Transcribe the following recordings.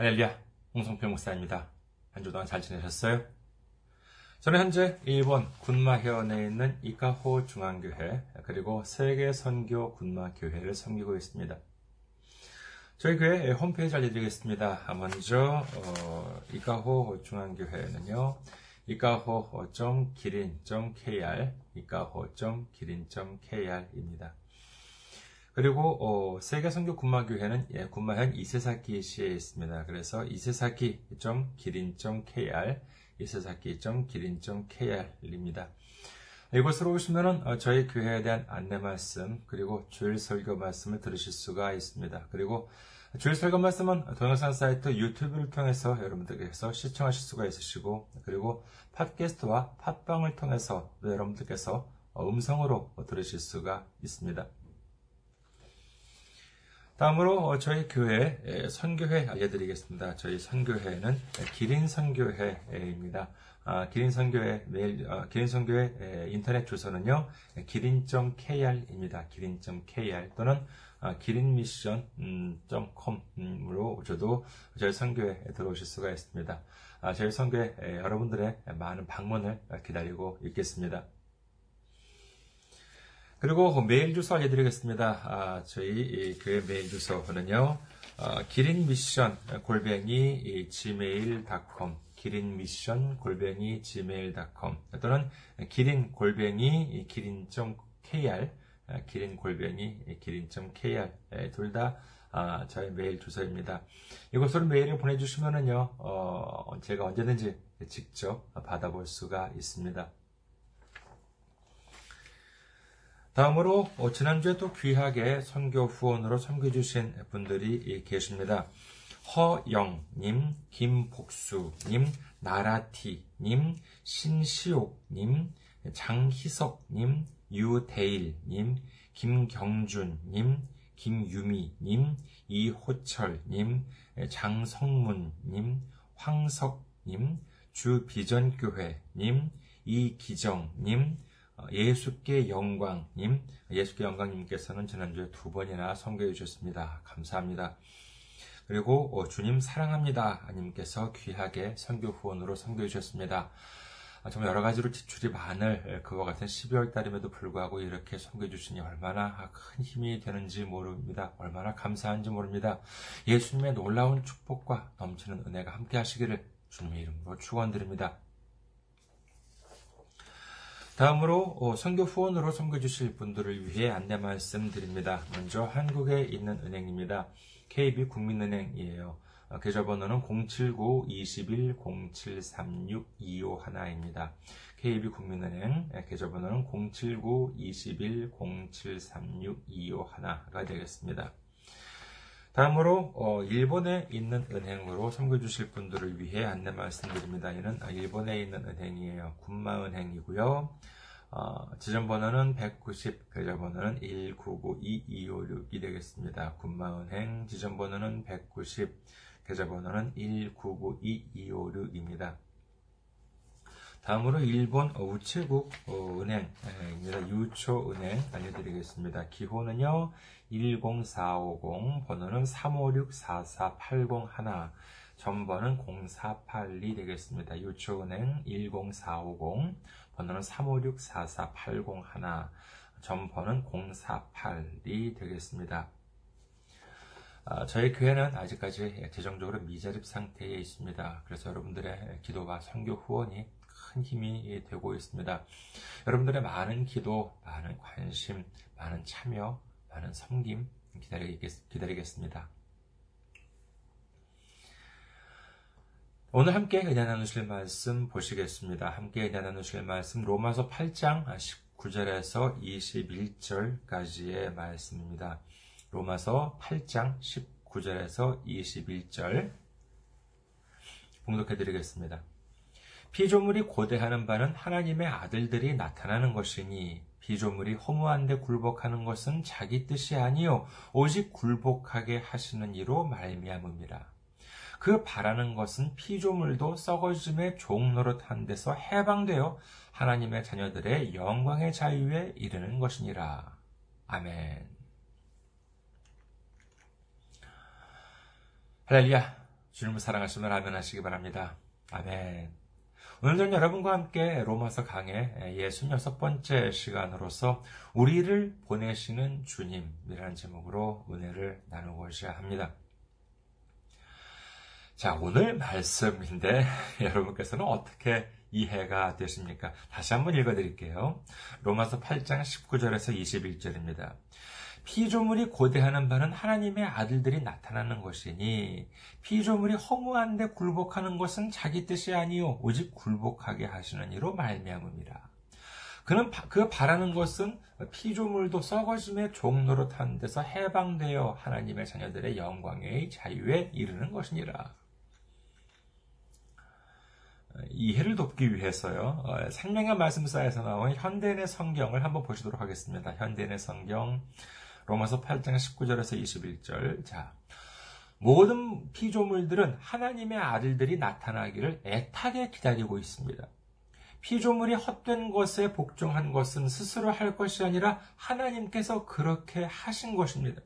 할렐루야, 홍성평 목사입니다. 한 주 동안 잘 지내셨어요? 저는 현재 일본 군마현에 있는 이카호 중앙교회 그리고 세계 선교 군마교회를 섬기고 있습니다. 저희 교회 홈페이지 알려드리겠습니다. 먼저 어, 이카호 중앙교회는요. 이카호.기린.kr 이카호.기린.kr입니다. 그리고 어, 세계 선교 군마교회는 예, 군마현 이세사키시에 있습니다. 그래서 이세사키.기린.kr 이세사키.기린.kr입니다. 이곳으로 오시면 어, 저희 교회에 대한 안내 말씀 그리고 주일 설교 말씀을 들으실 수가 있습니다. 그리고 주일 설교 말씀은 동영상 사이트 유튜브를 통해서 여러분들께서 시청하실 수가 있으시고 그리고 팟캐스트와 팟빵을 통해서 여러분들께서 음성으로 들으실 수가 있습니다. 다음으로 어, 저희 교회 선교회 알려드리겠습니다. 저희 선교회는 기린 선교회입니다. 아, 기린 선교회 메일 아, 기린 선교회 인터넷 주소는요 기린.kr입니다. 기린.kr 또는 아, 기린미션.com으로 오셔도 저희 선교회 들어오실 수가 있습니다. 저희 선교회 여러분들의 많은 방문을 기다리고 있겠습니다. 그리고 메일 주소 알려드리겠습니다. 아, 저희 교회 메일 주소는요, 어, 기린 미션 골뱅이 gmail.com, 기린 미션 골뱅이 gmail.com 또는 기린 골뱅이 기린.kr, 기린 골뱅이 기린.kr 둘다 아, 저희 메일 주소입니다. 이곳으로 메일을 보내주시면은요, 어, 제가 언제든지 직접 받아볼 수가 있습니다. 다음으로 어, 지난주에 또 귀하게 선교 후원으로 섬겨주신 분들이 계십니다. 허영님, 김복수님, 나라티님, 신시옥님, 장희석님, 유대일님, 김경준님, 김유미님, 이호철님, 장성문님, 황석님, 주비전교회님, 이기정님, 어, 예수께 영광님, 예수께 영광님께서는 지난주에 두 번이나 선교해 주셨습니다. 감사합니다. 그리고 어, 주님 사랑합니다. 님께서 귀하게 선교 후원으로 선교해 주셨습니다. 아, 정말 여러 가지로 지출이 많을 그와 같은 12월 달임에도 불구하고 이렇게 선교해 주시니 얼마나 큰 힘이 되는지 모릅니다. 얼마나 감사한지 모릅니다. 예수님의 놀라운 축복과 넘치는 은혜가 함께 하시기를 주님의 이름으로 축원드립니다. 다음으로 어, 선교 후원으로 섬겨주실 분들을 위해 안내 말씀드립니다. 먼저 한국에 있는 은행입니다. KB 국민은행이에요. 어, 계좌번호는 079-21-0736-251입니다. KB 국민은행 계좌번호는 079-21-0736-251가 되겠습니다. 다음으로 어, 일본에 있는 은행으로 섬겨주실 분들을 위해 안내 말씀드립니다. 이는 일본에 있는 은행이에요. 군마은행이고요. 어, 지점번호는 190, 계좌번호는 1992256이 되겠습니다. 군마은행 지점번호는 190, 계좌번호는 1992256입니다. 다음으로 일본 우체국 어, 은행입니다. 유초은행 알려드리겠습니다. 기호는요 10450, 번호는 356-44801, 전번은 0482 되겠습니다. 유초은행 10450, 번호는 356-44801, 전번은 048이 되겠습니다. 아, 저희 교회는 아직까지 재정적으로 미자립 상태에 있습니다. 그래서 여러분들의 기도와 선교 후원이 큰 힘이 되고 있습니다. 여러분들의 많은 기도, 많은 관심, 많은 참여, 많은 섬김 기다리겠, 습니다 오늘 함께 은혜 나누실 말씀 보시겠습니다. 함께 은혜 나누실 말씀 로마서 8장 19절에서 21절까지의 말씀입니다. 로마서 8장 19절에서 21절 봉독해 드리겠습니다. 피조물이 고대하는 바는 하나님의 아들들이 나타나는 것이니 피조물이 허무한데 굴복하는 것은 자기 뜻이 아니요 오직 굴복하게 하시는 이로 말미암음이라. 그 바라는 것은 피조물도 썩어짐의 종노릇한 데서 해방되어 하나님의 자녀들의 영광의 자유에 이르는 것이니라. 아멘. 할렐루야. 주님을 사랑하시면 아멘 하시기 바랍니다. 아멘. 오늘은 여러분과 함께 로마서 강의 66번째 시간으로서 우리를 보내시는 주님이라는 제목으로 은혜를 나누고자 합니다. 자, 오늘 말씀인데 여러분께서는 어떻게 이해가 되십니까? 다시 한번 읽어드릴게요. 로마서 8장 19절에서 21절입니다. 피조물이 고대하는 바는 하나님의 아들들이 나타나는 것이니 피조물이 허무한데 굴복하는 것은 자기 뜻이 아니요 오직 굴복하게 하시는 이로 말미암음이라. 그는 그 바라는 것은 피조물도 썩어짐의 종로로 탄 데서 해방되어 하나님의 자녀들의 영광의 자유에 이르는 것이니라. 이해를 돕기 위해서요. 어, 생명의 말씀사에서 나온 현대인의 성경을 한번 보시도록 하겠습니다. 현대인의 성경 로마서 8장 19절에서 21절. 자, 모든 피조물들은 하나님의 아들들이 나타나기를 애타게 기다리고 있습니다. 피조물이 헛된 것에 복종한 것은 스스로 할 것이 아니라 하나님께서 그렇게 하신 것입니다.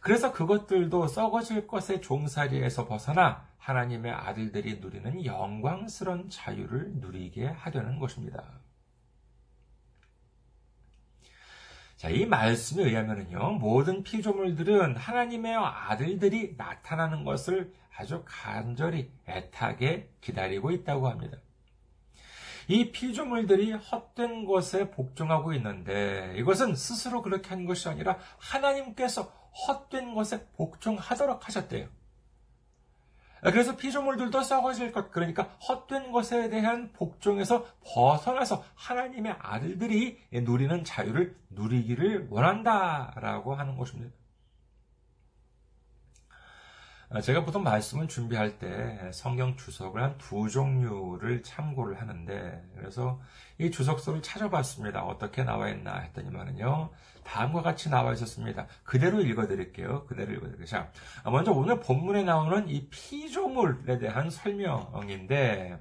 그래서 그것들도 썩어질 것의 종살이에서 벗어나 하나님의 아들들이 누리는 영광스런 자유를 누리게 하려는 것입니다. 자, 이 말씀에 의하면요, 모든 피조물들은 하나님의 아들들이 나타나는 것을 아주 간절히 애타게 기다리고 있다고 합니다. 이 피조물들이 헛된 것에 복종하고 있는데 이것은 스스로 그렇게 한 것이 아니라 하나님께서 헛된 것에 복종하도록 하셨대요. 그래서 피조물들도 썩어질 것, 그러니까 헛된 것에 대한 복종에서 벗어나서 하나님의 아들들이 누리는 자유를 누리기를 원한다라고 하는 것입니다. 제가 보통 말씀을 준비할 때 성경 주석을 한 두 종류를 참고를 하는데, 그래서 이 주석서를 찾아봤습니다. 어떻게 나와 있나 했더니만은요, 다음과 같이 나와 있었습니다. 그대로 읽어드릴게요. 그대로 읽어드릴게요. 자, 먼저 오늘 본문에 나오는 이 피조물에 대한 설명인데,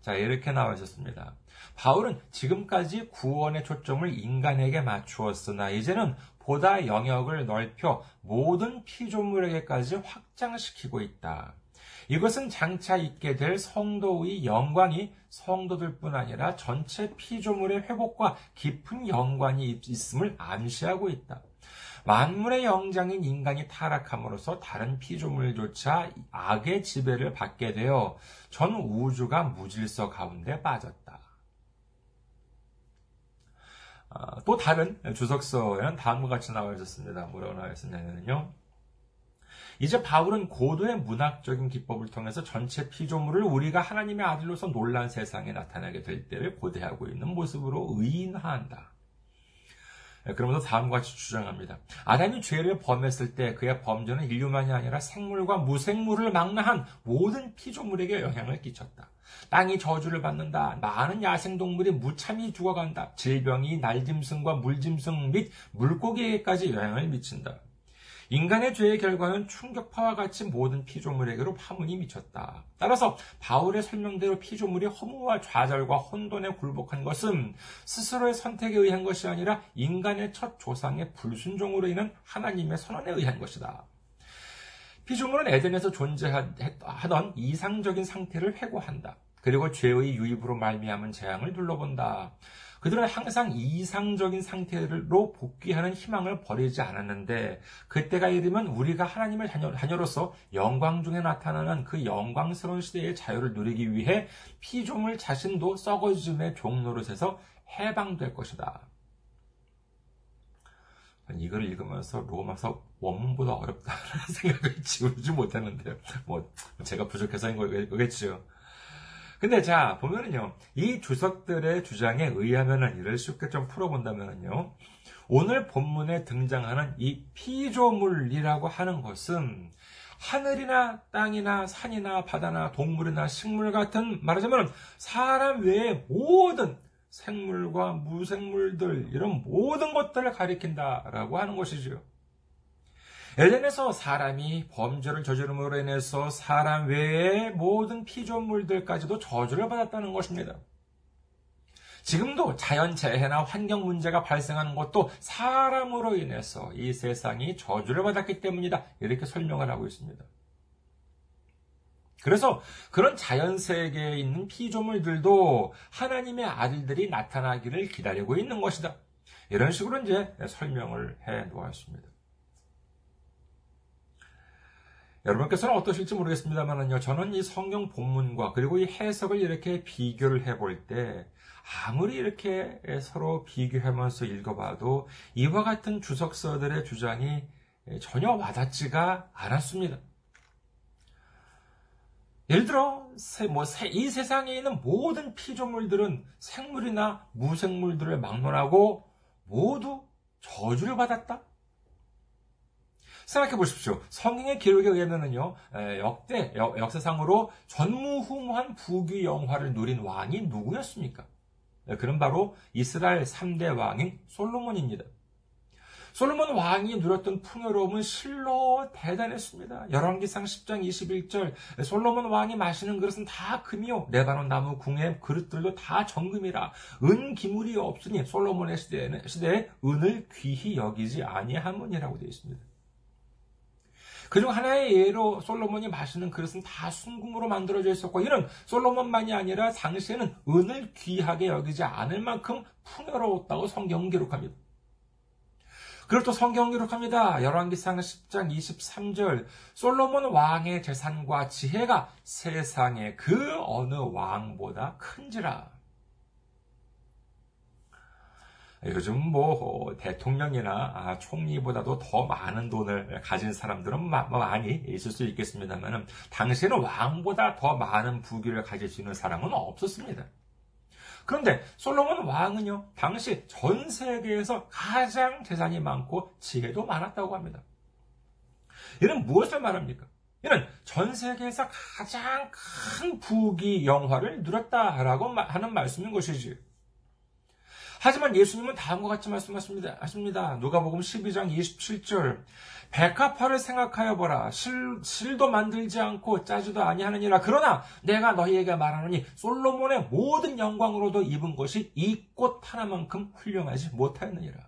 자, 이렇게 나와 있었습니다. 바울은 지금까지 구원의 초점을 인간에게 맞추었으나 이제는 보다 영역을 넓혀 모든 피조물에게까지 확장시키고 있다. 이것은 장차 있게 될 성도의 영광이 성도들뿐 아니라 전체 피조물의 회복과 깊은 영광이 있음을 암시하고 있다. 만물의 영장인 인간이 타락함으로써 다른 피조물조차 악의 지배를 받게 되어 전 우주가 무질서 가운데 빠졌다. 아, 또 다른 주석서에는 다음과 같이 나와 있었습니다. 뭐라고 나와 있었냐면요. 이제 바울은 고도의 문학적인 기법을 통해서 전체 피조물을 우리가 하나님의 아들로서 놀란 세상에 나타나게 될 때를 고대하고 있는 모습으로 의인화한다. 네, 그러면서 다음과 같이 주장합니다. 아담이 죄를 범했을 때 그의 범죄는 인류만이 아니라 생물과 무생물을 망라한 모든 피조물에게 영향을 끼쳤다. 땅이 저주를 받는다. 많은 야생동물이 무참히 죽어간다. 질병이 날짐승과 물짐승 및 물고기에게까지 영향을 미친다. 인간의 죄의 결과는 충격파와 같이 모든 피조물에게로 파문이 미쳤다. 따라서 바울의 설명대로 피조물이 허무와 좌절과 혼돈에 굴복한 것은 스스로의 선택에 의한 것이 아니라 인간의 첫 조상의 불순종으로 인한 하나님의 선언에 의한 것이다. 피조물은 에덴에서 존재하던 이상적인 상태를 회고한다. 그리고 죄의 유입으로 말미암은 재앙을 둘러본다. 그들은 항상 이상적인 상태로 복귀하는 희망을 버리지 않았는데 그때가 이르면 우리가 하나님의 자녀, 로서 영광 중에 나타나는 그 영광스러운 시대의 자유를 누리기 위해 피조물 자신도 썩어짐의 종로릇에서 해방될 것이다. 이걸 읽으면서 로마서 원문보다 어렵다는 생각을 지우지 못했는데요. 뭐 제가 부족해서인 거겠죠. 근데 자, 보면은요, 이 주석들의 주장에 의하면은 이를 쉽게 좀 풀어본다면은요, 오늘 본문에 등장하는 이 피조물이라고 하는 것은 하늘이나 땅이나 산이나 바다나 동물이나 식물 같은 말하자면 사람 외의 모든 생물과 무생물들 이런 모든 것들을 가리킨다라고 하는 것이지요. 에덴에서 사람이 범죄를 저지름으로 인해서 사람 외의 모든 피조물들까지도 저주를 받았다는 것입니다. 지금도 자연 재해나 환경 문제가 발생하는 것도 사람으로 인해서 이 세상이 저주를 받았기 때문이다. 이렇게 설명을 하고 있습니다. 그래서 그런 자연 세계에 있는 피조물들도 하나님의 아들들이 나타나기를 기다리고 있는 것이다. 이런 식으로 이제 설명을 해 놓았습니다. 여러분께서는 어떠실지 모르겠습니다만요. 저는 이 성경 본문과 그리고 이 해석을 이렇게 비교를 해볼 때 아무리 이렇게 서로 비교하면서 읽어봐도 이와 같은 주석서들의 주장이 전혀 와닿지가 않았습니다. 예를 들어 뭐, 이 세상에 있는 모든 피조물들은 생물이나 무생물들을 막론하고 모두 저주를 받았다. 생각해 보십시오. 성경의 기록에 의하면요, 역대, 역, 사상으로 전무후무한 부귀 영화를 누린 왕이 누구였습니까? 그런 바로 이스라엘 3대 왕인 솔로몬입니다. 솔로몬 왕이 누렸던 풍요로움은 실로 대단했습니다. 열왕기상 10장 21절 솔로몬 왕이 마시는 그릇은 다 금이요 레바논 나무 궁의 그릇들도 다 정금이라 은 기물이 없으니 솔로몬의 시대에는 시대에 은을 귀히 여기지 아니하문이라고 되어 있습니다. 그중 하나의 예로 솔로몬이 마시는 그릇은 다 순금으로 만들어져 있었고 이는 솔로몬만이 아니라 당시에는 은을 귀하게 여기지 않을 만큼 풍요로웠다고 성경은 기록합니다. 그리고 또 성경 기록합니다. 열왕기상 10장 23절 솔로몬 왕의 재산과 지혜가 세상의 그 어느 왕보다 큰지라. 요즘 뭐 대통령이나 아, 총리보다도 더 많은 돈을 가진 사람들은 뭐 많이 있을 수 있겠습니다만 당시에는 왕보다 더 많은 부귀를 가질 수 있는 사람은 없었습니다. 그런데 솔로몬 왕은요, 당시 전 세계에서 가장 재산이 많고 지혜도 많았다고 합니다. 이는 무엇을 말합니까? 이는 전 세계에서 가장 큰 부귀 영화를 누렸다라고 하는 말씀인 것이지. 하지만 예수님은 다음과 같이 말씀하십니다. 하십니다. 누가복음 12장 27절. 백합화를 생각하여 보라. 실, 실도 만들지 않고 짜지도 아니하느니라. 그러나 내가 너희에게 말하노니 솔로몬의 모든 영광으로도 입은 것이 이 꽃 하나만큼 훌륭하지 못하였느니라.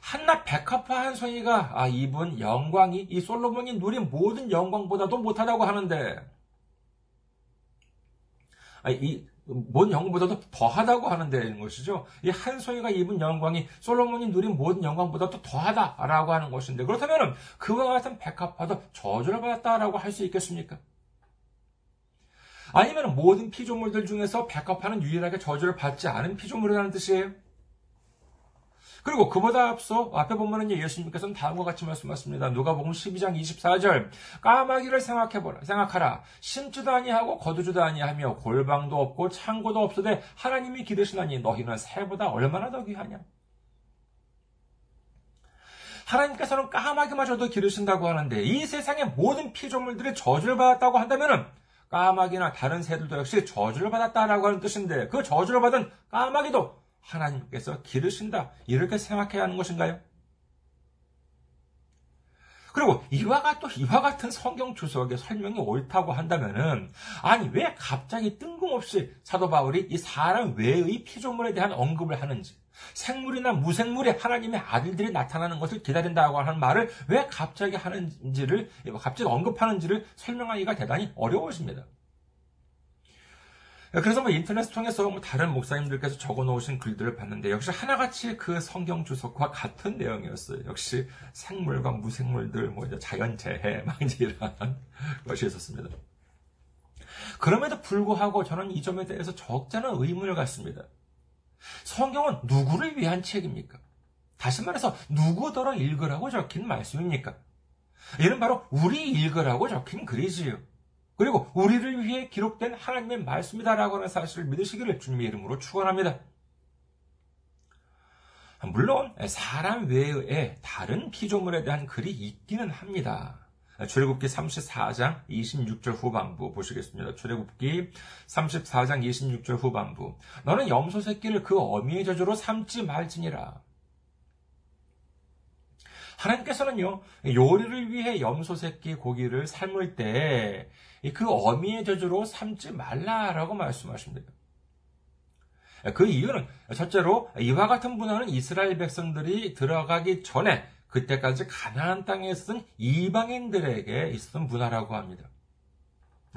한낱 백합화 한 송이가 아, 입은 영광이 이 솔로몬이 누린 모든 영광보다도 못하다고 하는데 아, 이 뭔 영광보다도 더하다고 하는데 것이죠. 이 한 소이가 입은 영광이 솔로몬이 누린 모든 영광보다 도 더하다라고 하는 것인데 그렇다면 그와 같은 백합화도 저주를 받았다라고 할 수 있겠습니까? 아니면 모든 피조물들 중에서 백합화는 유일하게 저주를 받지 않은 피조물이라는 뜻이에요. 그리고 그보다 앞서 앞에 보면은 예수님께서는 다음과 같이 말씀하십니다. 누가복음 12장 24절 까마귀를 생각해보라 생각하라 심지도 아니하고 거두지도 아니하며 골방도 없고 창고도 없으되 하나님이 기르시나니 너희는 새보다 얼마나 더 귀하냐. 하나님께서는 까마귀마저도 기르신다고 하는데 이 세상의 모든 피조물들이 저주를 받았다고 한다면은 까마귀나 다른 새들도 역시 저주를 받았다라고 하는 뜻인데 그 저주를 받은 까마귀도 하나님께서 기르신다. 이렇게 생각해야 하는 것인가요? 그리고 이와 같은, 이와 같은 성경 주석의 설명이 옳다고 한다면은, 아니, 왜 갑자기 뜬금없이 사도 바울이 이 사람 외의 피조물에 대한 언급을 하는지, 생물이나 무생물의 하나님의 아들들이 나타나는 것을 기다린다고 하는 말을 왜 갑자기 하는지를, 갑자기 언급하는지를 설명하기가 대단히 어려워집니다. 그래서 뭐 인터넷 통해서 뭐 다른 목사님들께서 적어 놓으신 글들을 봤는데 역시 하나같이 그 성경 주석과 같은 내용이었어요. 역시 생물과 무생물들, 뭐 이제 자연 재해, 막 이제 이런 것이 있었습니다. 그럼에도 불구하고 저는 이 점에 대해서 적잖은 의문을 갖습니다. 성경은 누구를 위한 책입니까? 다시 말해서 누구더러 읽으라고 적힌 말씀입니까? 이는 바로 우리 읽으라고 적힌 글이지요. 그리고 우리를 위해 기록된 하나님의 말씀이다라고 하는 사실을 믿으시기를 주님의 이름으로 축원합니다. 물론 사람 외에 다른 피조물에 대한 글이 있기는 합니다. 출애굽기 34장 26절 후반부 보시겠습니다. 출애굽기 34장 26절 후반부. 너는 염소 새끼를 그 어미의 저주로 삼지 말지니라. 하나님께서는요, 요리를 위해 염소 새끼 고기를 삶을 때 그 어미의 저주로 삼지 말라라고 말씀하십니다. 그 이유는 첫째로 이와 같은 문화는 이스라엘 백성들이 들어가기 전에 그때까지 가나안 땅에 있었던 이방인들에게 있었던 문화라고 합니다.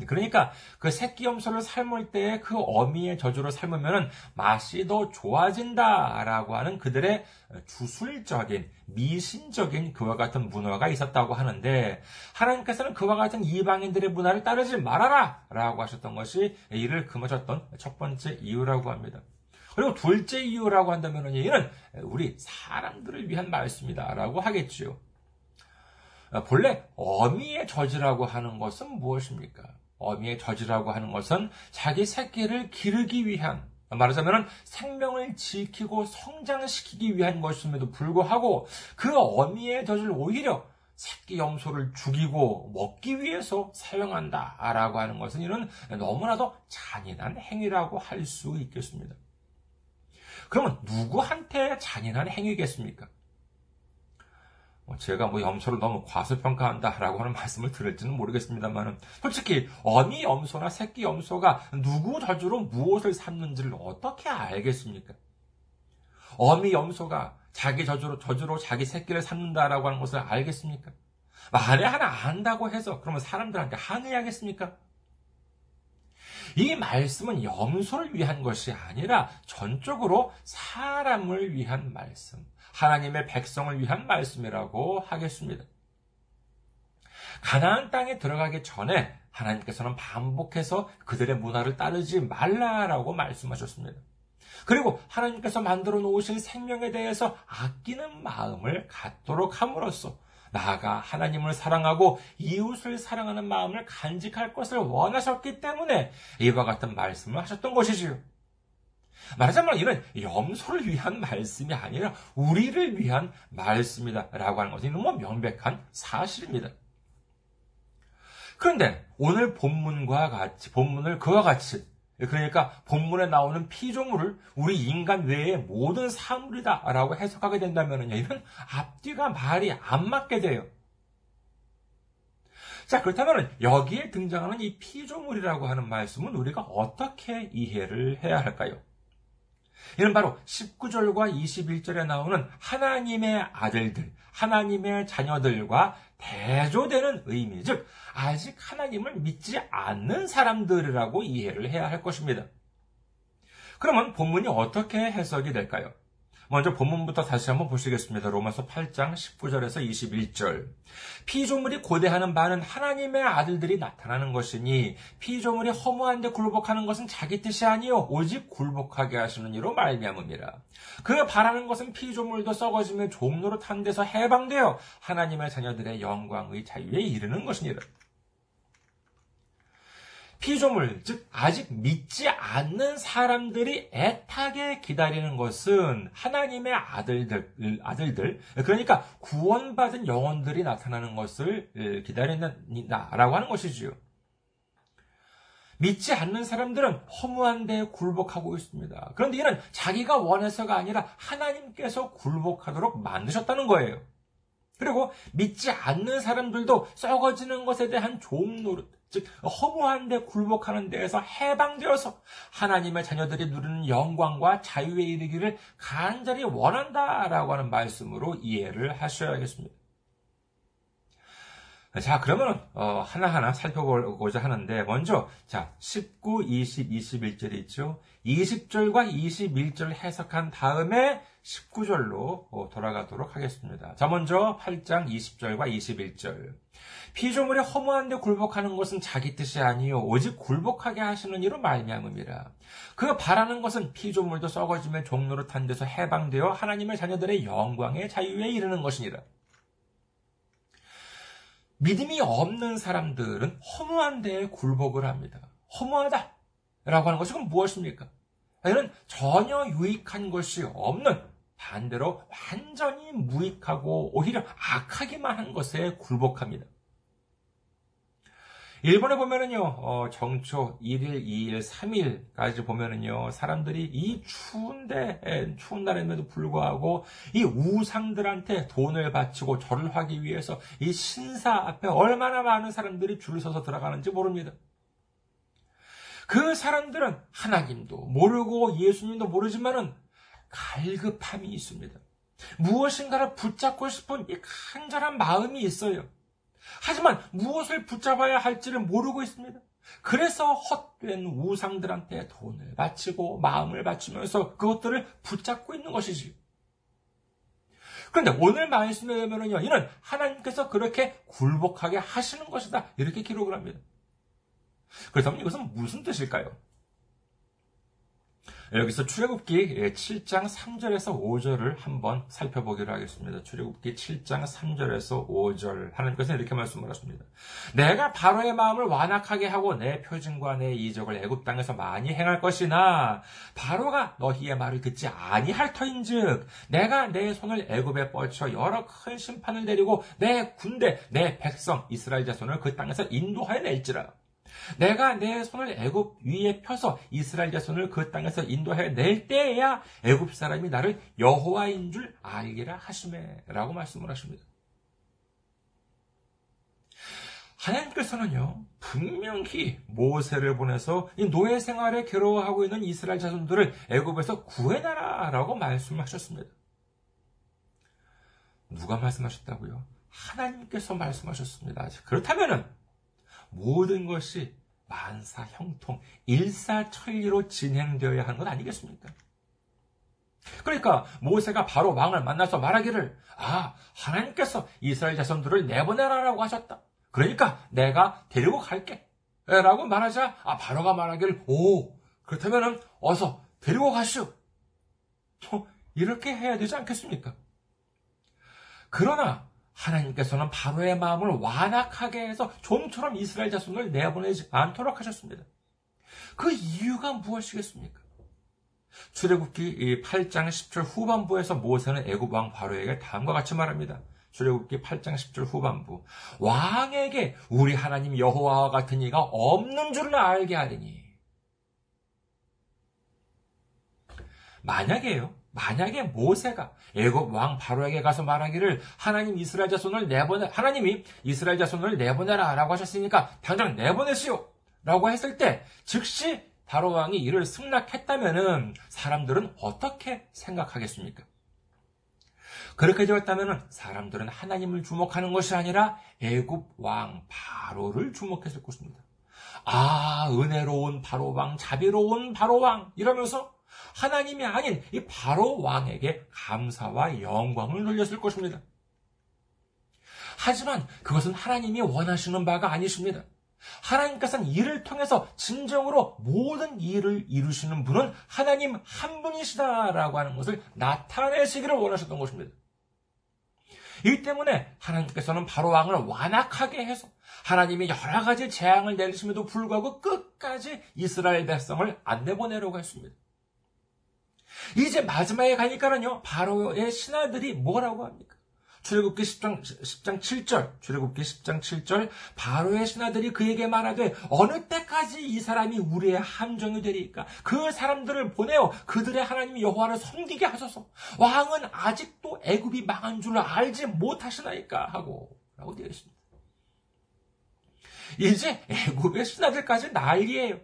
그러니까 그 새끼 염소를 삶을 때그 어미의 저주로 삶으면 맛이 더 좋아진다라고 하는 그들의 주술적인 미신적인 그와 같은 문화가 있었다고 하는데 하나님께서는 그와 같은 이방인들의 문화를 따르지 말아라라고 하셨던 것이 이를 금하셨던 첫 번째 이유라고 합니다. 그리고 둘째 이유라고 한다면 이는 우리 사람들을 위한 말씀이다라고 하겠지요. 본래 어미의 저지라고 하는 것은 무엇입니까? 어미의 저지라고 하는 것은 자기 새끼를 기르기 위한 말하자면 생명을 지키고 성장시키기 위한 것임에도 불구하고 그 어미의 젖을 오히려 새끼 염소를 죽이고 먹기 위해서 사용한다라고 하는 것은 이는 너무나도 잔인한 행위라고 할 수 있겠습니다. 그러면 누구한테 잔인한 행위겠습니까? 뭐 제가 뭐 염소를 너무 과소평가한다라고 하는 말씀을 들을지는 모르겠습니다만 솔직히 어미 염소나 새끼 염소가 누구 저주로 무엇을 삼는지를 어떻게 알겠습니까? 어미 염소가 자기 저주로 저주로 자기 새끼를 삼는다라고 하는 것을 알겠습니까? 만에 하나 안다고 해서 그러면 사람들한테 항의하겠습니까? 이 말씀은 염소를 위한 것이 아니라 전적으로 사람을 위한 말씀, 하나님의 백성을 위한 말씀이라고 하겠습니다. 가나안 땅에 들어가기 전에 하나님께서는 반복해서 그들의 문화를 따르지 말라라고 말씀하셨습니다. 그리고 하나님께서 만들어 놓으신 생명에 대해서 아끼는 마음을 갖도록 함으로써 나아가 하나님을 사랑하고 이웃을 사랑하는 마음을 간직할 것을 원하셨기 때문에 이와 같은 말씀을 하셨던 것이지요. 말하자면 이는 염소를 위한 말씀이 아니라 우리를 위한 말씀이다. 라고 하는 것은 너무 명백한 사실입니다. 그런데 오늘 본문과 같이, 본문을 그와 같이, 그러니까 본문에 나오는 피조물을 우리 인간 외의 모든 사물이다. 라고 해석하게 된다면 이런 앞뒤가 말이 안 맞게 돼요. 자, 그렇다면 여기에 등장하는 이 피조물이라고 하는 말씀은 우리가 어떻게 이해를 해야 할까요? 이는 바로 19절과 21절에 나오는 하나님의 아들들, 하나님의 자녀들과 대조되는 의미, 즉, 아직 하나님을 믿지 않는 사람들이라고 이해를 해야 할 것입니다. 그러면 본문이 어떻게 해석이 될까요? 먼저 본문부터 다시 한번 보시겠습니다. 로마서 8장 19절에서 21절. 피조물이 고대하는 바는 하나님의 아들들이 나타나는 것이니 피조물이 허무한데 굴복하는 것은 자기 뜻이 아니요 오직 굴복하게 하시는 이로 말미암음이라. 그 바라는 것은 피조물도 썩어지며 종로로 탄 데서 해방되어 하나님의 자녀들의 영광의 자유에 이르는 것이니라. 피조물, 즉 아직 믿지 않는 사람들이 애타게 기다리는 것은 하나님의 아들들, 아들들, 그러니까 구원받은 영혼들이 나타나는 것을 기다린다라고 하는 것이지요. 믿지 않는 사람들은 허무한 데 굴복하고 있습니다. 그런데 이는 자기가 원해서가 아니라 하나님께서 굴복하도록 만드셨다는 거예요. 그리고 믿지 않는 사람들도 썩어지는 것에 대한 좋은 노릇, 즉 허무한 데 굴복하는 데에서 해방되어서 하나님의 자녀들이 누리는 영광과 자유에 이르기를 간절히 원한다라고 하는 말씀으로 이해를 하셔야겠습니다. 자, 그러면 어, 하나하나 살펴보고자 하는데 먼저 자, 19, 20, 21절이 있죠. 20절과 21절 해석한 다음에 19절로 어, 돌아가도록 하겠습니다. 자, 먼저 8장 20절과 21절. 피조물의 허무한 데 굴복하는 것은 자기 뜻이 아니요 오직 굴복하게 하시는 이로 말미암음이라. 그 바라는 것은 피조물도 썩어지며 종로로 탄 데서 해방되어 하나님의 자녀들의 영광의 자유에 이르는 것이니라. 믿음이 없는 사람들은 허무한 데에 굴복을 합니다. 허무하다. 라고 하는 그럼 무엇입니까? 이는 전혀 유익한 것이 없는 반대로 완전히 무익하고 오히려 악하기만 한 것에 굴복합니다. 일본에 보면은요, 어, 정초 1일, 2일, 3일까지 보면은요, 사람들이 이 추운데, 추운 날임에도 불구하고 이 우상들한테 돈을 바치고 절을 하기 위해서 이 신사 앞에 얼마나 많은 사람들이 줄 서서 들어가는지 모릅니다. 그 사람들은 하나님도 모르고 예수님도 모르지만은 갈급함이 있습니다. 무엇인가를 붙잡고 싶은 이 간절한 마음이 있어요. 하지만 무엇을 붙잡아야 할지를 모르고 있습니다. 그래서 헛된 우상들한테 돈을 바치고 마음을 바치면서 그것들을 붙잡고 있는 것이지. 그런데 오늘 말씀에 보면요, 이는 하나님께서 그렇게 굴복하게 하시는 것이다. 이렇게 기록을 합니다. 그렇다면 이것은 무슨 뜻일까요? 여기서 출애굽기 7장 3절에서 5절을 한번 살펴보기로 하겠습니다. 출애굽기 7장 3절에서 5절 하나님께서 이렇게 말씀을 하십니다. 내가 바로의 마음을 완악하게 하고 내 표징과 내 이적을 애굽 땅에서 많이 행할 것이나 바로가 너희의 말을 듣지 아니할 터인즉 내가 내 손을 애굽에 뻗쳐 여러 큰 심판을 내리고 내 군대 내 백성 이스라엘 자손을 그 땅에서 인도하여 낼지라 내가 내 손을 애굽 위에 펴서 이스라엘 자손을 그 땅에서 인도해 낼 때에야 애굽 사람이 나를 여호와인 줄 알기라 하심에라고 말씀을 하십니다. 하나님께서는요, 분명히 모세를 보내서 이 노예 생활에 괴로워하고 있는 이스라엘 자손들을 애굽에서 구해내라라고 말씀하셨습니다. 누가 말씀하셨다고요? 하나님께서 말씀하셨습니다. 그렇다면은 모든 것이 만사 형통, 일사천리로 진행되어야 하는 것 아니겠습니까? 그러니까 모세가 바로 왕을 만나서 말하기를 아 하나님께서 이스라엘 자손들을 내보내라라고 하셨다. 그러니까 내가 데리고 갈게. 라고 말하자 아 바로가 말하기를 오 그렇다면은 어서 데리고 가시오. 이렇게 해야 되지 않겠습니까? 그러나 하나님께서는 바로의 마음을 완악하게 해서 좀처럼 이스라엘 자손을 내보내지 않도록 하셨습니다. 그 이유가 무엇이겠습니까? 출애굽기 8장 10절 후반부에서 모세는 애굽 왕 바로에게 다음과 같이 말합니다. 출애굽기 8장 10절 후반부 왕에게 우리 하나님 여호와와 같은 이가 없는 줄을 알게 하리니 만약에요 만약에 모세가 애굽 왕 바로에게 가서 말하기를 하나님 이스라엘 자손을 내보내 하나님이 이스라엘 자손을 내보내라라고 하셨으니까 당장 내보내시오라고 했을 때 즉시 바로 왕이 이를 승낙했다면은 사람들은 어떻게 생각하겠습니까? 그렇게 되었다면 사람들은 하나님을 주목하는 것이 아니라 애굽 왕 바로를 주목했을 것입니다. 아, 은혜로운 바로 왕, 자비로운 바로 왕 이러면서 하나님이 아닌 이 바로 왕에게 감사와 영광을 돌렸을 것입니다. 하지만 그것은 하나님이 원하시는 바가 아니십니다. 하나님께서는 이를 통해서 진정으로 모든 일을 이루시는 분은 하나님 한 분이시다라고 하는 것을 나타내시기를 원하셨던 것입니다. 이 때문에 하나님께서는 바로 왕을 완악하게 해서 하나님이 여러 가지 재앙을 내리심에도 불구하고 끝까지 이스라엘 백성을 안 내보내려고 했습니다. 이제 마지막에 가니까는요, 바로의 신하들이 뭐라고 합니까? 출애굽기 10장, 10장 7절, 출애굽기 10장 7절, 바로의 신하들이 그에게 말하되 어느 때까지 이 사람이 우리의 함정이 되리까? 그 사람들을 보내어 그들의 하나님 여호와를 섬기게 하소서. 왕은 아직도 애굽이 망한 줄을 알지 못하시나이까 하고 라고 되어 있습니다. 이제 애굽의 신하들까지 난리예요.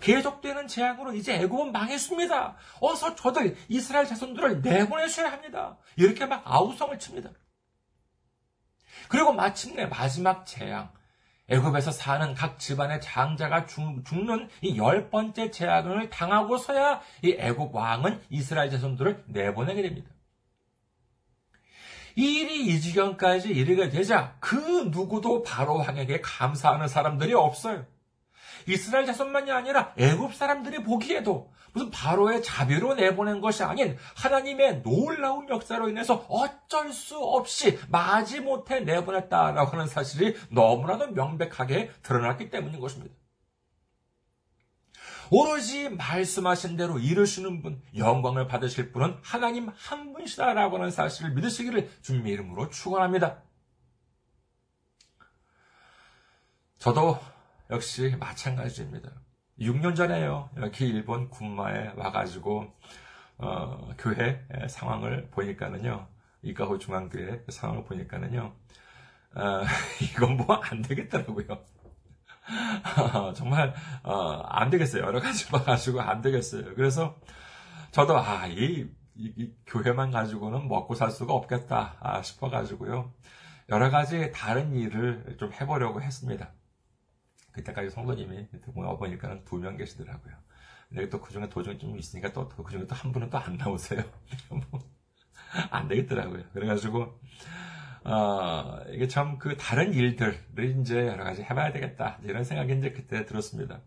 계속되는 재앙으로 이제 애굽은 망했습니다. 어서 저들 이스라엘 자손들을 내보내셔야 합니다. 이렇게 막 아우성을 칩니다. 그리고 마침내 마지막 재앙, 애굽에서 사는 각 집안의 장자가 죽는 이 열 번째 재앙을 당하고서야 이 애굽 왕은 이스라엘 자손들을 내보내게 됩니다. 이 일이 이 지경까지 이르게 되자 그 누구도 바로 왕에게 감사하는 사람들이 없어요. 이스라엘 자손만이 아니라 애굽 사람들이 보기에도 무슨 바로의 자비로 내보낸 것이 아닌 하나님의 놀라운 역사로 인해서 어쩔 수 없이 마지못해 내보냈다라고 하는 사실이 너무나도 명백하게 드러났기 때문인 것입니다. 오로지 말씀하신 대로 이루시는 분, 영광을 받으실 분은 하나님 한 분이시다라고 하는 사실을 믿으시기를 주님의 이름으로 축원합니다. 저도 역시 마찬가지입니다. 6년 전에요. 여기 일본 군마에 와가지고 어, 교회 상황을 보니까는요. 이카호 중앙교회 상황을 보니까는요. 어, 이건 뭐 안 되겠더라고요. 정말 어, 안 되겠어요. 여러 가지 봐가지고 안 되겠어요. 그래서 저도 아, 이 이, 이 교회만 가지고는 먹고 살 수가 없겠다 아, 싶어가지고요. 여러 가지 다른 일을 좀 해보려고 했습니다. 그때까지 성도님이 어보니까는 두 명 계시더라고요. 근데 또 그 중에 도중에 좀 있으니까 또 그 중에 또 한 분은 또 안 나오세요. 뭐, 안 되겠더라고요. 그래가지고 어, 이게 참 그 다른 일들을 이제 여러 가지 해봐야 되겠다 이런 생각이 이제 그때 들었습니다.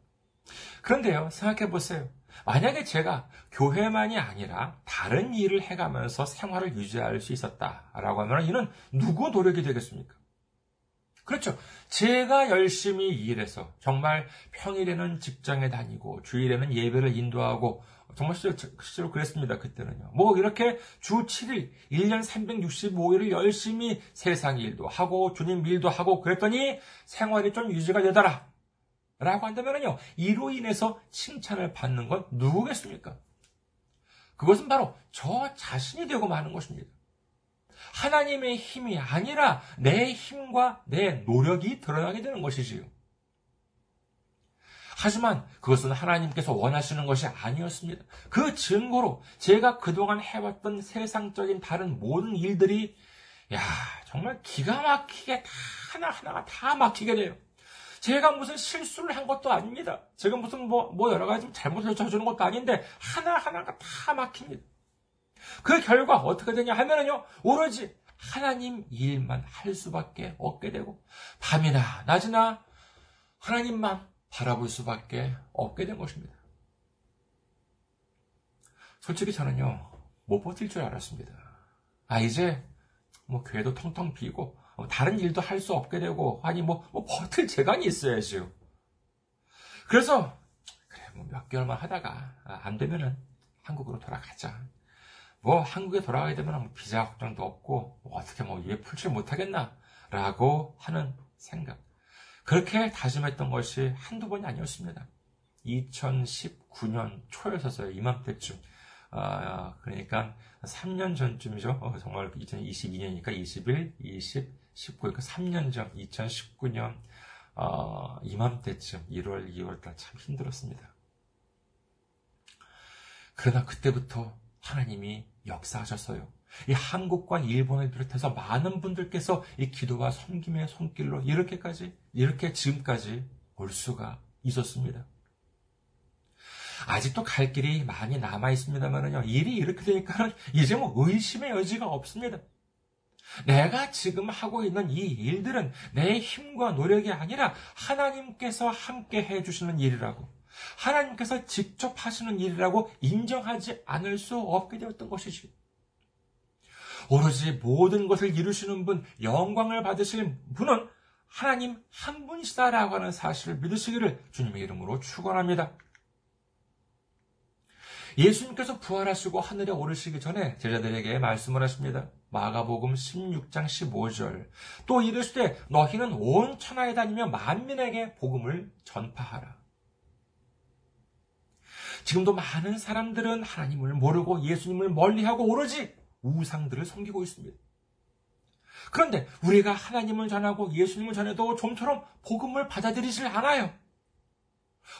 그런데요, 생각해 보세요. 만약에 제가 교회만이 아니라 다른 일을 해가면서 생활을 유지할 수 있었다라고 하면 이는 누구 노력이 되겠습니까? 그렇죠. 제가 열심히 일해서 정말 평일에는 직장에 다니고 주일에는 예배를 인도하고 정말 실제로 그랬습니다. 그때는요. 뭐 이렇게 주 7일, 1년 365일을 열심히 세상 일도 하고 주님 일도 하고 그랬더니 생활이 좀 유지가 되더라. 라고 한다면요. 이로 인해서 칭찬을 받는 건 누구겠습니까? 그것은 바로 저 자신이 되고 마는 것입니다. 하나님의 힘이 아니라 내 힘과 내 노력이 드러나게 되는 것이지요. 하지만 그것은 하나님께서 원하시는 것이 아니었습니다. 그 증거로 제가 그동안 해왔던 세상적인 다른 모든 일들이 야 정말 기가 막히게 다 하나하나가 다 막히게 돼요. 제가 무슨 실수를 한 것도 아닙니다. 제가 무슨 뭐, 뭐 여러 가지 잘못을 저주는 것도 아닌데 하나하나가 다 막힙니다. 그 결과 어떻게 되냐 하면은요, 오로지 하나님 일만 할 수밖에 없게 되고, 밤이나 낮이나 하나님만 바라볼 수밖에 없게 된 것입니다. 솔직히 저는요, 못 버틸 줄 알았습니다. 아, 이제, 뭐, 교회도 텅텅 비고, 어, 다른 일도 할 수 없게 되고, 아니, 뭐, 뭐, 버틸 재간이 있어야죠. 그래서, 그래, 뭐, 몇 개월만 하다가, 아, 안 되면은, 한국으로 돌아가자. 뭐, 한국에 돌아가게 되면, 뭐 비자 걱정도 없고, 뭐 어떻게 뭐, 위에 풀지 못하겠나? 라고 하는 생각. 그렇게 다짐했던 것이 한두 번이 아니었습니다. 2019년 초였었어요. 이맘때쯤. 아, 그러니까 3년 전쯤이죠. 어, 정말 2022년이니까 21, 20, 19, 그러니까 3년 전, 2019년 어, 이맘때쯤 1월, 2월 달 참 힘들었습니다. 그러나 그때부터 하나님이 역사하셨어요. 이 한국과 일본을 비롯해서 많은 분들께서 이 기도와 섬김의 손길로 이렇게까지, 이렇게 지금까지 올 수가 있었습니다. 아직도 갈 길이 많이 남아 있습니다만은요, 일이 이렇게 되니까는 이제 뭐 의심의 여지가 없습니다. 내가 지금 하고 있는 이 일들은 내 힘과 노력이 아니라 하나님께서 함께 해주시는 일이라고, 하나님께서 직접 하시는 일이라고 인정하지 않을 수 없게 되었던 것이지. 오로지 모든 것을 이루시는 분, 영광을 받으실 분은 하나님 한 분이시다라고 하는 사실을 믿으시기를 주님의 이름으로 축원합니다. 예수님께서 부활하시고 하늘에 오르시기 전에 제자들에게 말씀을 하십니다. 마가복음 16장 15절. 또 이르시되 너희는 온 천하에 다니며 만민에게 복음을 전파하라. 지금도 많은 사람들은 하나님을 모르고 예수님을 멀리하고 오로지 우상들을 섬기고 있습니다. 그런데 우리가 하나님을 전하고 예수님을 전해도 좀처럼 복음을 받아들이질 않아요.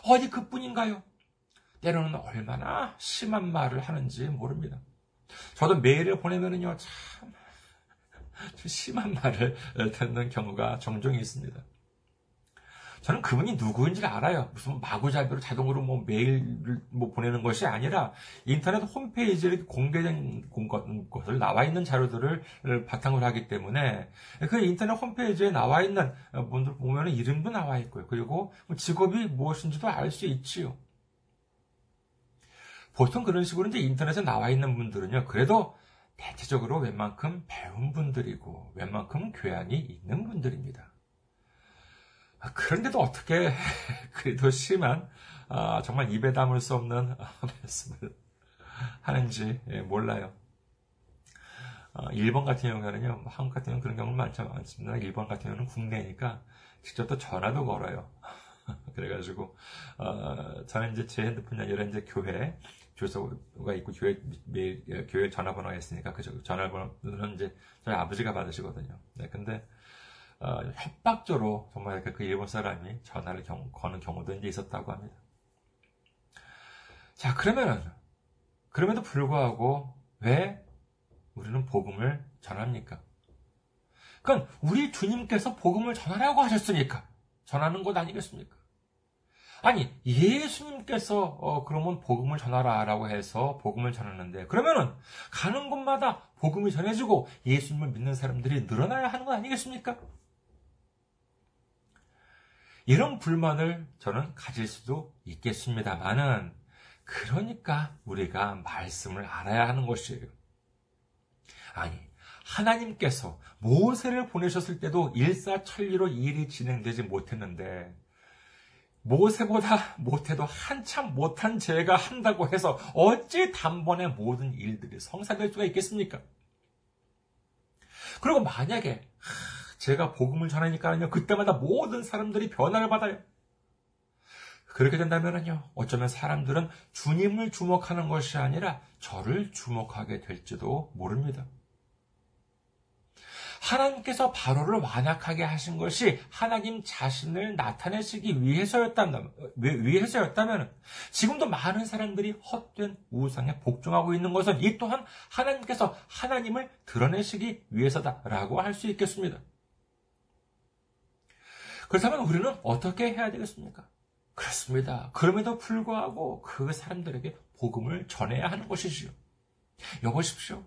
어디 그뿐인가요? 때로는 얼마나 심한 말을 하는지 모릅니다. 저도 메일을 보내면은요, 참, 심한 말을 듣는 경우가 종종 있습니다. 저는 그분이 누구인지를 알아요. 무슨 마구잡이로 자동으로 뭐 메일을 뭐 보내는 것이 아니라 인터넷 홈페이지에 공개된 것을 나와 있는 자료들을 바탕으로 하기 때문에 그 인터넷 홈페이지에 나와 있는 분들 보면 이름도 나와 있고요. 그리고 뭐 직업이 무엇인지도 알 수 있지요. 보통 그런 식으로 이제 인터넷에 나와 있는 분들은요, 그래도 대체적으로 웬만큼 배운 분들이고, 웬만큼 교양이 있는 분들입니다. 아, 그런데도 어떻게, 그래도 심한, 아, 정말 입에 담을 수 없는 말씀을 하는지 예, 몰라요. 어, 일본 같은 경우에는요, 뭐 한국 같은 경우는 그런 경우는 많죠, 많습니다. 일본 같은 경우는 국내니까 직접 또 전화도 걸어요. 그래가지고, 어, 저는 이제 제 핸드폰 아니라 이제 교회, 주소가 있고 교회 매일 예, 교회 전화번호가 있으니까 그 전화번호는 이제 저희 아버지가 받으시거든요. 네, 근데 어, 협박조로 정말 그, 그 일본 사람이 전화를 경, 거는 경우도 이제 있었다고 합니다. 자, 그러면은 그럼에도 불구하고 왜 우리는 복음을 전합니까? 그건 우리 주님께서 복음을 전하라고 하셨으니까 전하는 것 아니겠습니까? 아니 예수님께서 어, 그러면 복음을 전하라라고 해서 복음을 전하는데 그러면은 가는 곳마다 복음이 전해지고 예수님을 믿는 사람들이 늘어나야 하는 거 아니겠습니까? 이런 불만을 저는 가질 수도 있겠습니다만은 그러니까 우리가 말씀을 알아야 하는 것이에요. 아니 하나님께서 모세를 보내셨을 때도 일사천리로 일이 진행되지 못했는데 모세보다 못해도 한참 못한 제가 한다고 해서 어찌 단번에 모든 일들이 성사될 수가 있겠습니까? 그리고 만약에 제가 복음을 전하니까요 그때마다 모든 사람들이 변화를 받아요. 그렇게 된다면요 어쩌면 사람들은 주님을 주목하는 것이 아니라 저를 주목하게 될지도 모릅니다. 하나님께서 바로를 완악하게 하신 것이 하나님 자신을 나타내시기 위해서였다면, 위해서였다면 지금도 많은 사람들이 헛된 우상에 복종하고 있는 것은 이 또한 하나님께서 하나님을 드러내시기 위해서다라고 할 수 있겠습니다. 그렇다면 우리는 어떻게 해야 되겠습니까? 그렇습니다. 그럼에도 불구하고 그 사람들에게 복음을 전해야 하는 것이지요. 여보십시오.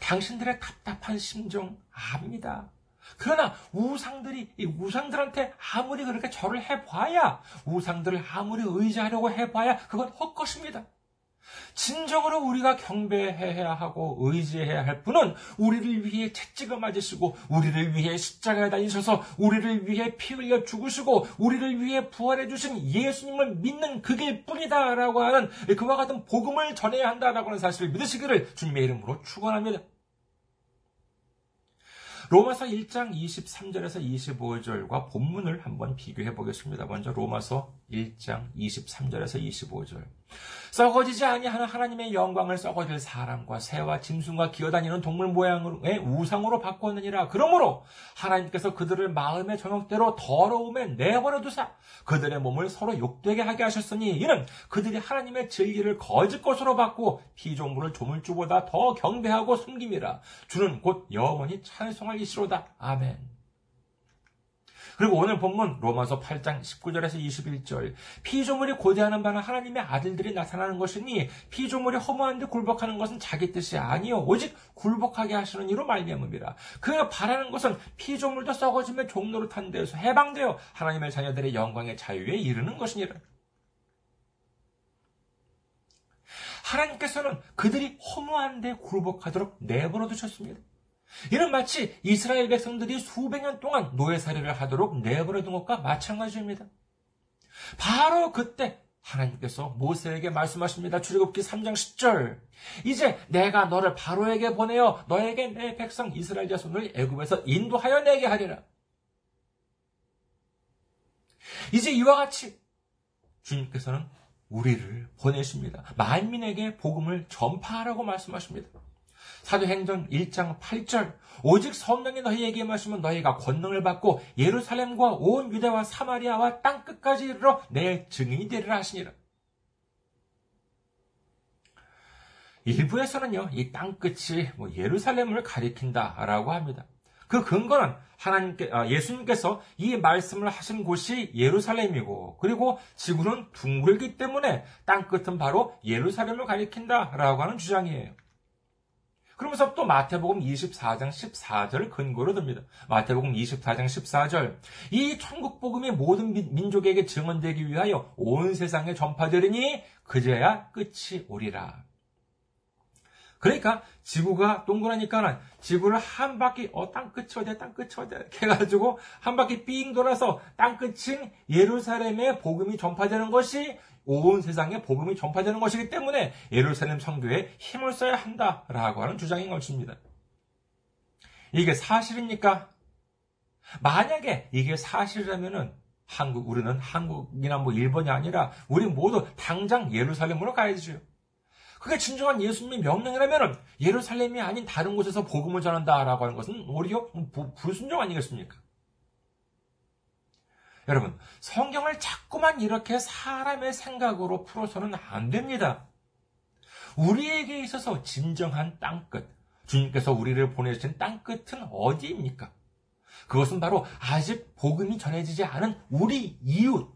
당신들의 답답한 심정 압니다. 그러나 우상들이 이 우상들한테 아무리 그렇게 절을 해봐야 우상들을 아무리 의지하려고 해봐야 그건 헛것입니다. 진정으로 우리가 경배해야 하고 의지해야 할 분은 우리를 위해 채찍을 맞으시고 우리를 위해 십자가에 다니셔서 우리를 위해 피 흘려 죽으시고 우리를 위해 부활해 주신 예수님을 믿는 그게 뿐이다라고 하는 그와 같은 복음을 전해야 한다라고 하는 사실을 믿으시기를 주님의 이름으로 축원합니다. 로마서 1장 23절에서 25절과 본문을 한번 비교해 보겠습니다. 먼저 로마서 1장 23절에서 25절. 썩어지지 아니하는 하나님의 영광을 썩어질 사람과 새와 짐승과 기어다니는 동물 모양의 우상으로 바꾸었느니라. 그러므로 하나님께서 그들을 마음의 정욕대로 더러움에 내버려 두사 그들의 몸을 서로 욕되게 하게 하셨으니 이는 그들이 하나님의 진리를 거짓 것으로 받고 피조물을 조물주보다 더 경배하고 숨김이라. 주는 곧 영원히 찬송하기시로다. 아멘. 그리고 오늘 본문 로마서 8장 19절에서 21절. 피조물이 고대하는 바는 하나님의 아들들이 나타나는 것이니 피조물이 허무한 데 굴복하는 것은 자기 뜻이 아니요. 오직 굴복하게 하시는 이로 말미암음이라. 그가 바라는 것은 피조물도 썩어짐의 종로를 탄 데에서 해방되어 하나님의 자녀들의 영광의 자유에 이르는 것이니라. 하나님께서는 그들이 허무한 데 굴복하도록 내버려 두셨습니다. 이는 마치 이스라엘 백성들이 수백 년 동안 노예살이를 하도록 내버려둔 것과 마찬가지입니다. 바로 그때 하나님께서 모세에게 말씀하십니다. 출애굽기 3장 10절. 이제 내가 너를 바로에게 보내어 너에게 내 백성 이스라엘 자손을 애굽에서 인도하여 내게 하리라. 이제 이와 같이 주님께서는 우리를 보내십니다. 만민에게 복음을 전파하라고 말씀하십니다. 사도행전 1장 8절 오직 성령이 너희에게 마시면 너희가 권능을 받고 예루살렘과 온 유대와 사마리아와 땅 끝까지 이르러 내 증인이 되리라 하시니라. 일부에서는요, 이 땅 끝이 뭐 예루살렘을 가리킨다라고 합니다. 그 근거는 하나님께, 아, 예수님께서 이 말씀을 하신 곳이 예루살렘이고, 그리고 지구는 둥글기 때문에 땅 끝은 바로 예루살렘을 가리킨다라고 하는 주장이에요. 그러면서 또 마태복음 24장 14절을 근거로 듭니다. 마태복음 24장 14절. 이 천국 복음이 모든 민족에게 증언되기 위하여 온 세상에 전파되리니 그제야 끝이 오리라. 그러니까 지구가 동그라니까는 지구를 한 바퀴 어 땅 끝이 어디야 땅 끝이 어디야 이렇게 해가지고 한 바퀴 삥 돌아서 땅 끝인 예루살렘에 복음이 전파되는 것이 온 세상에 복음이 전파되는 것이기 때문에 예루살렘 성교에 힘을 써야 한다라고 하는 주장인 것입니다. 이게 사실입니까? 만약에 이게 사실이라면은 한국 우리는 한국이나 뭐 일본이 아니라 우리 모두 당장 예루살렘으로 가야죠. 그게 진정한 예수님의 명령이라면 예루살렘이 아닌 다른 곳에서 복음을 전한다라고 하는 것은 오히려 불순종 아니겠습니까? 여러분, 성경을 자꾸만 이렇게 사람의 생각으로 풀어서는 안 됩니다. 우리에게 있어서 진정한 땅끝, 주님께서 우리를 보내신 땅끝은 어디입니까? 그것은 바로 아직 복음이 전해지지 않은 우리 이웃,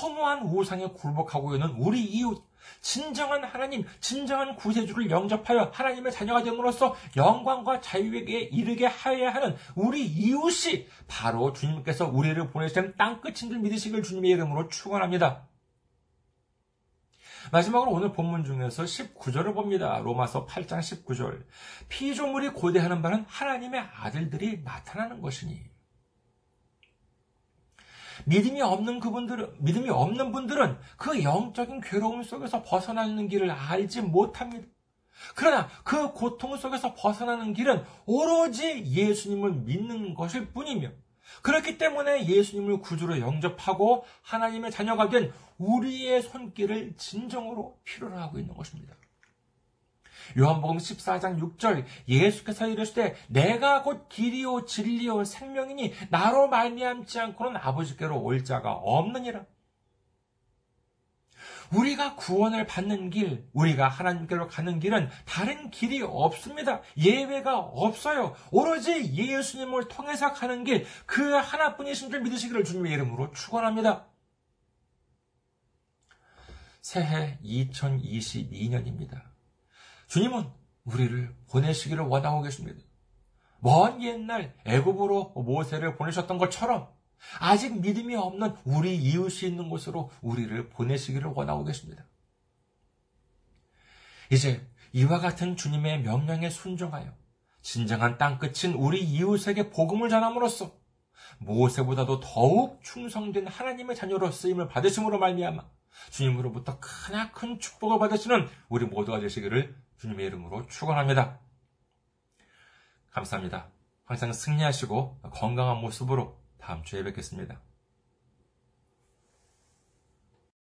허무한 우상에 굴복하고 있는 우리 이웃, 진정한 하나님, 진정한 구세주를 영접하여 하나님의 자녀가 됨으로써 영광과 자유에게 이르게 하여야 하는 우리 이웃이 바로 주님께서 우리를 보내신 땅끝인 줄 믿으시길 주님의 이름으로 축원합니다. 마지막으로 오늘 본문 중에서 19절을 봅니다. 로마서 8장 19절. 피조물이 고대하는 바는 하나님의 아들들이 나타나는 것이니. 믿음이 없는 그분들은, 믿음이 없는 분들은 그 영적인 괴로움 속에서 벗어나는 길을 알지 못합니다. 그러나 그 고통 속에서 벗어나는 길은 오로지 예수님을 믿는 것일 뿐이며, 그렇기 때문에 예수님을 구주로 영접하고 하나님의 자녀가 된 우리의 손길을 진정으로 필요로 하고 있는 것입니다. 요한복음 14장 6절 예수께서 이르시되 내가 곧 길이요 진리요 생명이니 나로 말미암지 않고는 아버지께로 올 자가 없느니라. 우리가 구원을 받는 길, 우리가 하나님께로 가는 길은 다른 길이 없습니다. 예외가 없어요. 오로지 예수님을 통해서 가는 길, 그 하나뿐이신 줄 믿으시기를 주님의 이름으로 축원합니다. 새해 2022년입니다. 주님은 우리를 보내시기를 원하고 계십니다. 먼 옛날 애굽으로 모세를 보내셨던 것처럼 아직 믿음이 없는 우리 이웃이 있는 곳으로 우리를 보내시기를 원하고 계십니다. 이제 이와 같은 주님의 명령에 순종하여 진정한 땅끝인 우리 이웃에게 복음을 전함으로써 모세보다도 더욱 충성된 하나님의 자녀로 쓰임을 받으심으로 말미암아 주님으로부터 크나큰 축복을 받으시는 우리 모두가 되시기를 주님의 이름으로 축원합니다. 감사합니다. 항상 승리하시고 건강한 모습으로 다음 주에 뵙겠습니다.